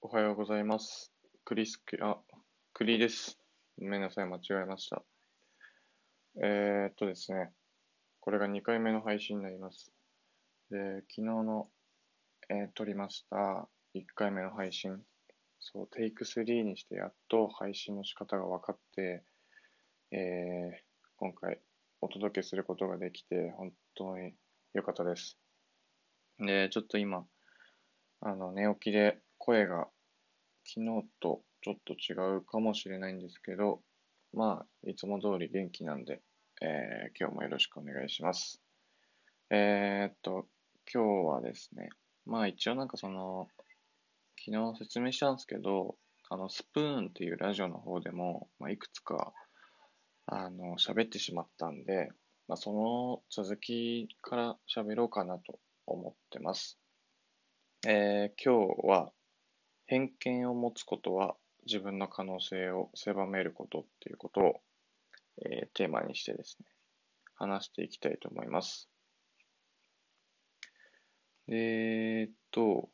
おはようございます。クリスケ、あ、クリです。ごめんなさい、間違えました。えー、っとですね、これが2回目の配信になります。で、昨日の、えー撮りました1回目の配信、そう、テイク3にしてやっと配信の仕方が分かって、えー今回お届けすることができて、本当に良かったです。で、ちょっと今、あの、寝起きで声が昨日とちょっと違うかもしれないんですけど、まあ、いつも通り元気なんで、えー今日もよろしくお願いします。えーっと、今日はですね、まあ一応なんかその、昨日説明したんですけど、あの、スプーンっていうラジオの方でも、まあ、いくつか、あの、喋ってしまったんで、まあ、その続きから喋ろうかなと思ってます。えー今日は、偏見を持つことは自分の可能性を狭めることっていうことを、えーテーマにしてですね、話していきたいと思います。えーっと、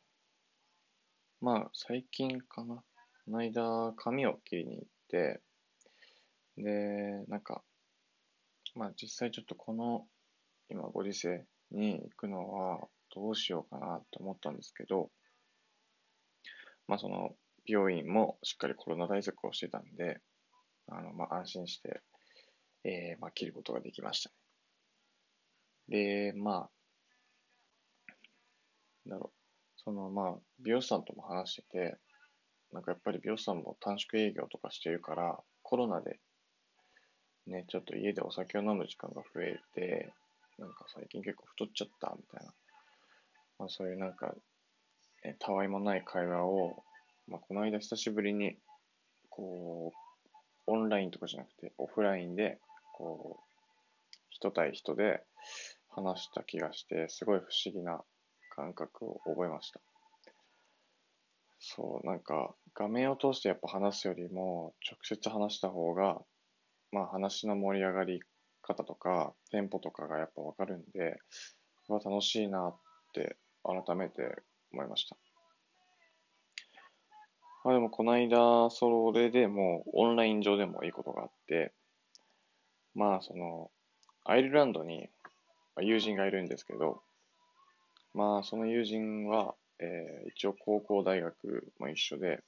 まあ、最近かな。この間、髪を切りに行って、で、なんか、まあ実際ちょっとこの、今ご時世に行くのはどうしようかなと思ったんですけど、まあその、美容院もしっかりコロナ対策をしてたんで、あの、まあ安心して、えーまあ切ることができましたね。で、まあ、だろう、そのまあ、美容師さんとも話してて、なんかやっぱり美容師さんも短縮営業とかしてるから、コロナでね、ちょっと家でお酒を飲む時間が増えて、なんか最近結構太っちゃったみたいな、まあそういうなんか、えたわいもない会話を、まあこの間久しぶりに、こう、オンラインとかじゃなくてオフラインで、こう、人対人で話した気がして、すごい不思議な感覚を覚えました。そう、なんか画面を通してやっぱ話すよりも直接話した方が、まあ話の盛り上がり方とかテンポとかがやっぱわかるんで、楽しいなって改めて思いました。まあでもこの間、それでもうオンライン上でもいいことがあって、まあその、アイルランドに友人がいるんですけど、まあその友人は、えー一応高校大学も一緒で、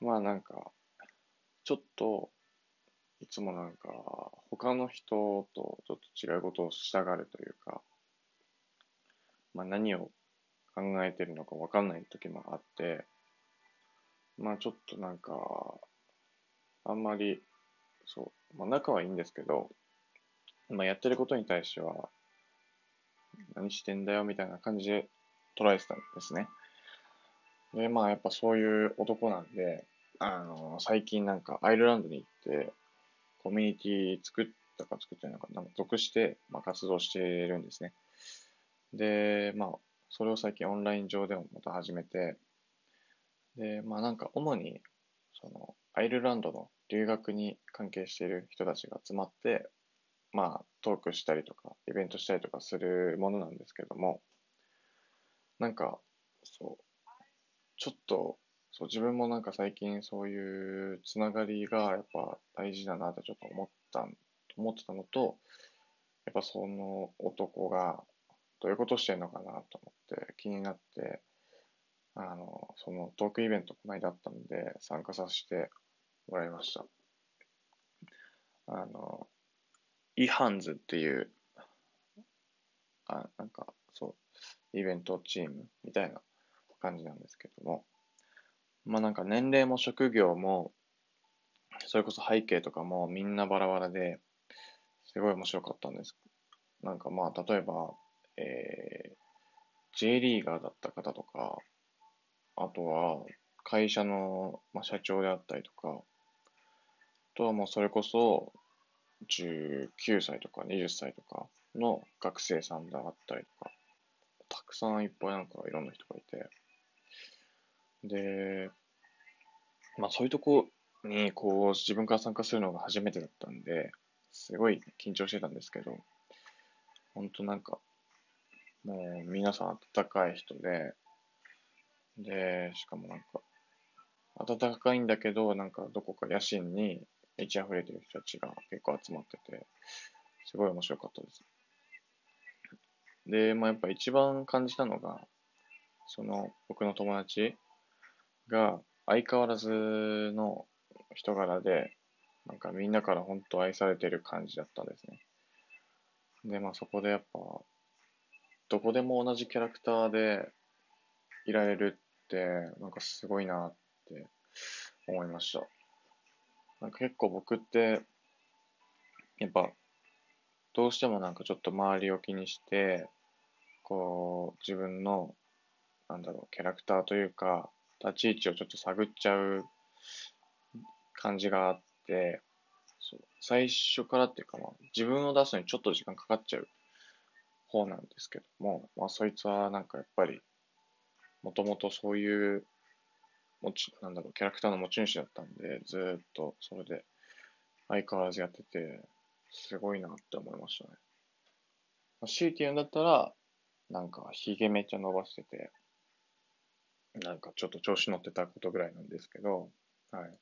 まあなんか、ちょっと、いつもなんか、他の人とちょっと違うことをしたがるというか、まあ何を考えてるのかわかんない時もあって、まあちょっとなんか、あんまり、そう、まあ仲はいいんですけど、まあやってることに対しては、何してんだよみたいな感じで捉えてたんですね。で、まあやっぱそういう男なんで、あの、最近なんかアイルランドに行って、コミュニティ作ったか作ってないのか、なんか属して、まあ、活動してるんですね。で、まあ、それを最近オンライン上でもまた始めて、で、まあなんか主に、その、アイルランドの留学に関係している人たちが集まって、まあ、トークしたりとか、イベントしたりとかするものなんですけども、なんか、そう、ちょっと、そう、自分もなんか最近そういうつながりがやっぱ大事だなってちょっと思った、思ってたのと、やっぱその男がどういうことしてんのかなと思って気になって、あの、そのトークイベントこの間あったんで参加させてもらいました。あの、イハンズっていう、あ、なんかそう、イベントチームみたいな感じなんですけども、まあなんか年齢も職業も、それこそ背景とかもみんなバラバラで、すごい面白かったんです。なんかまあ例えば、えー、J リーガーだった方とか、あとは会社の、まあ、社長であったりとか、あとはもうそれこそ19歳とか20歳とかの学生さんであったりとか、たくさんいっぱいなんかいろんな人がいて、で、まあそういうとこにこう自分から参加するのが初めてだったんで、すごい緊張してたんですけど、本当なんか、もう皆さん温かい人で、で、しかもなんか、暖かいんだけど、なんかどこか野心に満ち溢れてる人たちが結構集まってて、すごい面白かったです。で、まあやっぱ一番感じたのが、その僕の友達が相変わらずの人柄で、なんかみんなから本当愛されてる感じだったんですね。で、まあそこでやっぱ、どこでも同じキャラクターでいられるって、なんかすごいなって思いました。なんか結構僕って、やっぱ、どうしてもなんかちょっと周りを気にして、こう、自分の、なんだろう、キャラクターというか、立ち位置をちょっと探っちゃう感じがあって、最初からっていうか、まあ、自分を出すのにちょっと時間かかっちゃう方なんですけども、まあ、そいつはなんかやっぱり、もともとそういう持ち、なんだろう、キャラクターの持ち主だったんで、ずっとそれで相変わらずやってて、すごいなって思いましたね。まあ、強いて言うんだったら、なんか、ひげめっちゃ伸ばしてて、なんかちょっと調子乗ってたことぐらいなんですけど、はい。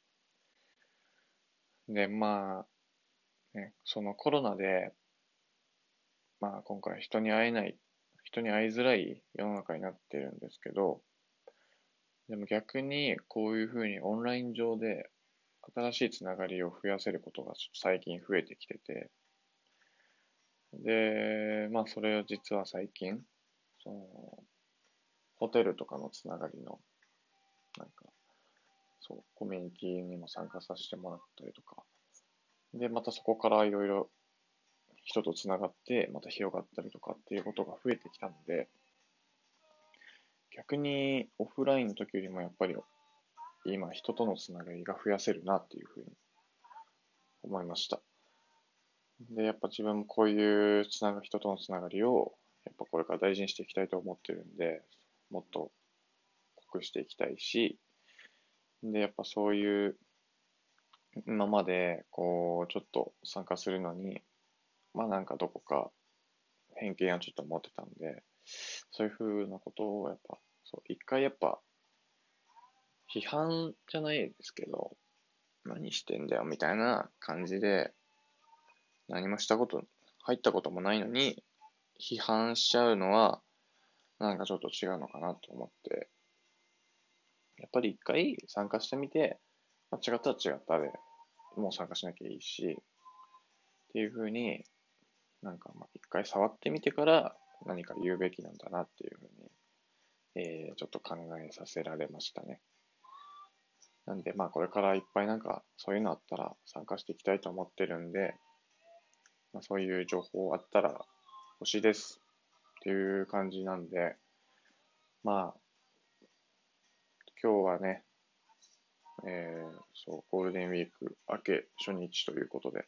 で、まあ、ね、そのコロナで、まあ今回人に会えない、人に会いづらい世の中になってるんですけど、でも逆にこういうふうにオンライン上で新しいつながりを増やせることが最近増えてきてて、で、まあそれを実は最近、その、ホテルとかのつながりの、なんか、そう、コミュニティにも参加させてもらったりとか、で、またそこからいろいろ人とつながって、また広がったりとかっていうことが増えてきたので、逆にオフラインの時よりもやっぱり今人とのつながりが増やせるなっていうふうに思いました。で、やっぱ自分もこういうつなが人とのつながりをやっぱこれから大事にしていきたいと思ってるんで、もっと濃くしていきたいし、で、やっぱそういう今までこうちょっと参加するのに、まあなんかどこか偏見はちょっと持ってたんで、そういうふうなことをやっぱ、そう、一回やっぱ、批判じゃないですけど、何してんだよみたいな感じで、何もしたこと、入ったこともないのに、批判しちゃうのは、なんかちょっと違うのかなと思って、やっぱり一回参加してみて、まあ、違ったら違ったで、もう参加しなきゃいいし、っていうふうに、なんかまあ一回触ってみてから何か言うべきなんだなっていうふうに、えー、ちょっと考えさせられましたね。なんでまあこれからいっぱいなんかそういうのあったら参加していきたいと思ってるんで、まあ、そういう情報あったら欲しいですっていう感じなんで、まあ、今日はね、えー、そう、ゴールデンウィーク明け初日ということで、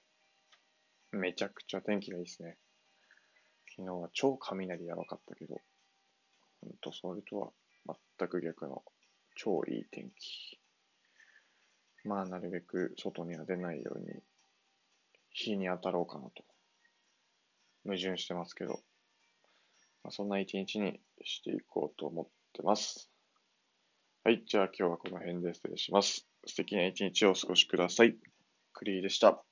めちゃくちゃ天気がいいですね。昨日は超雷やばかったけど、ほんとそれとは全く逆の超いい天気。まあ、なるべく外には出ないように、日に当たろうかなと。矛盾してますけど、まあ、そんな一日にしていこうと思ってます。はい、じゃあ今日はこの辺で失礼します。素敵な一日をお過ごしください。クリーでした。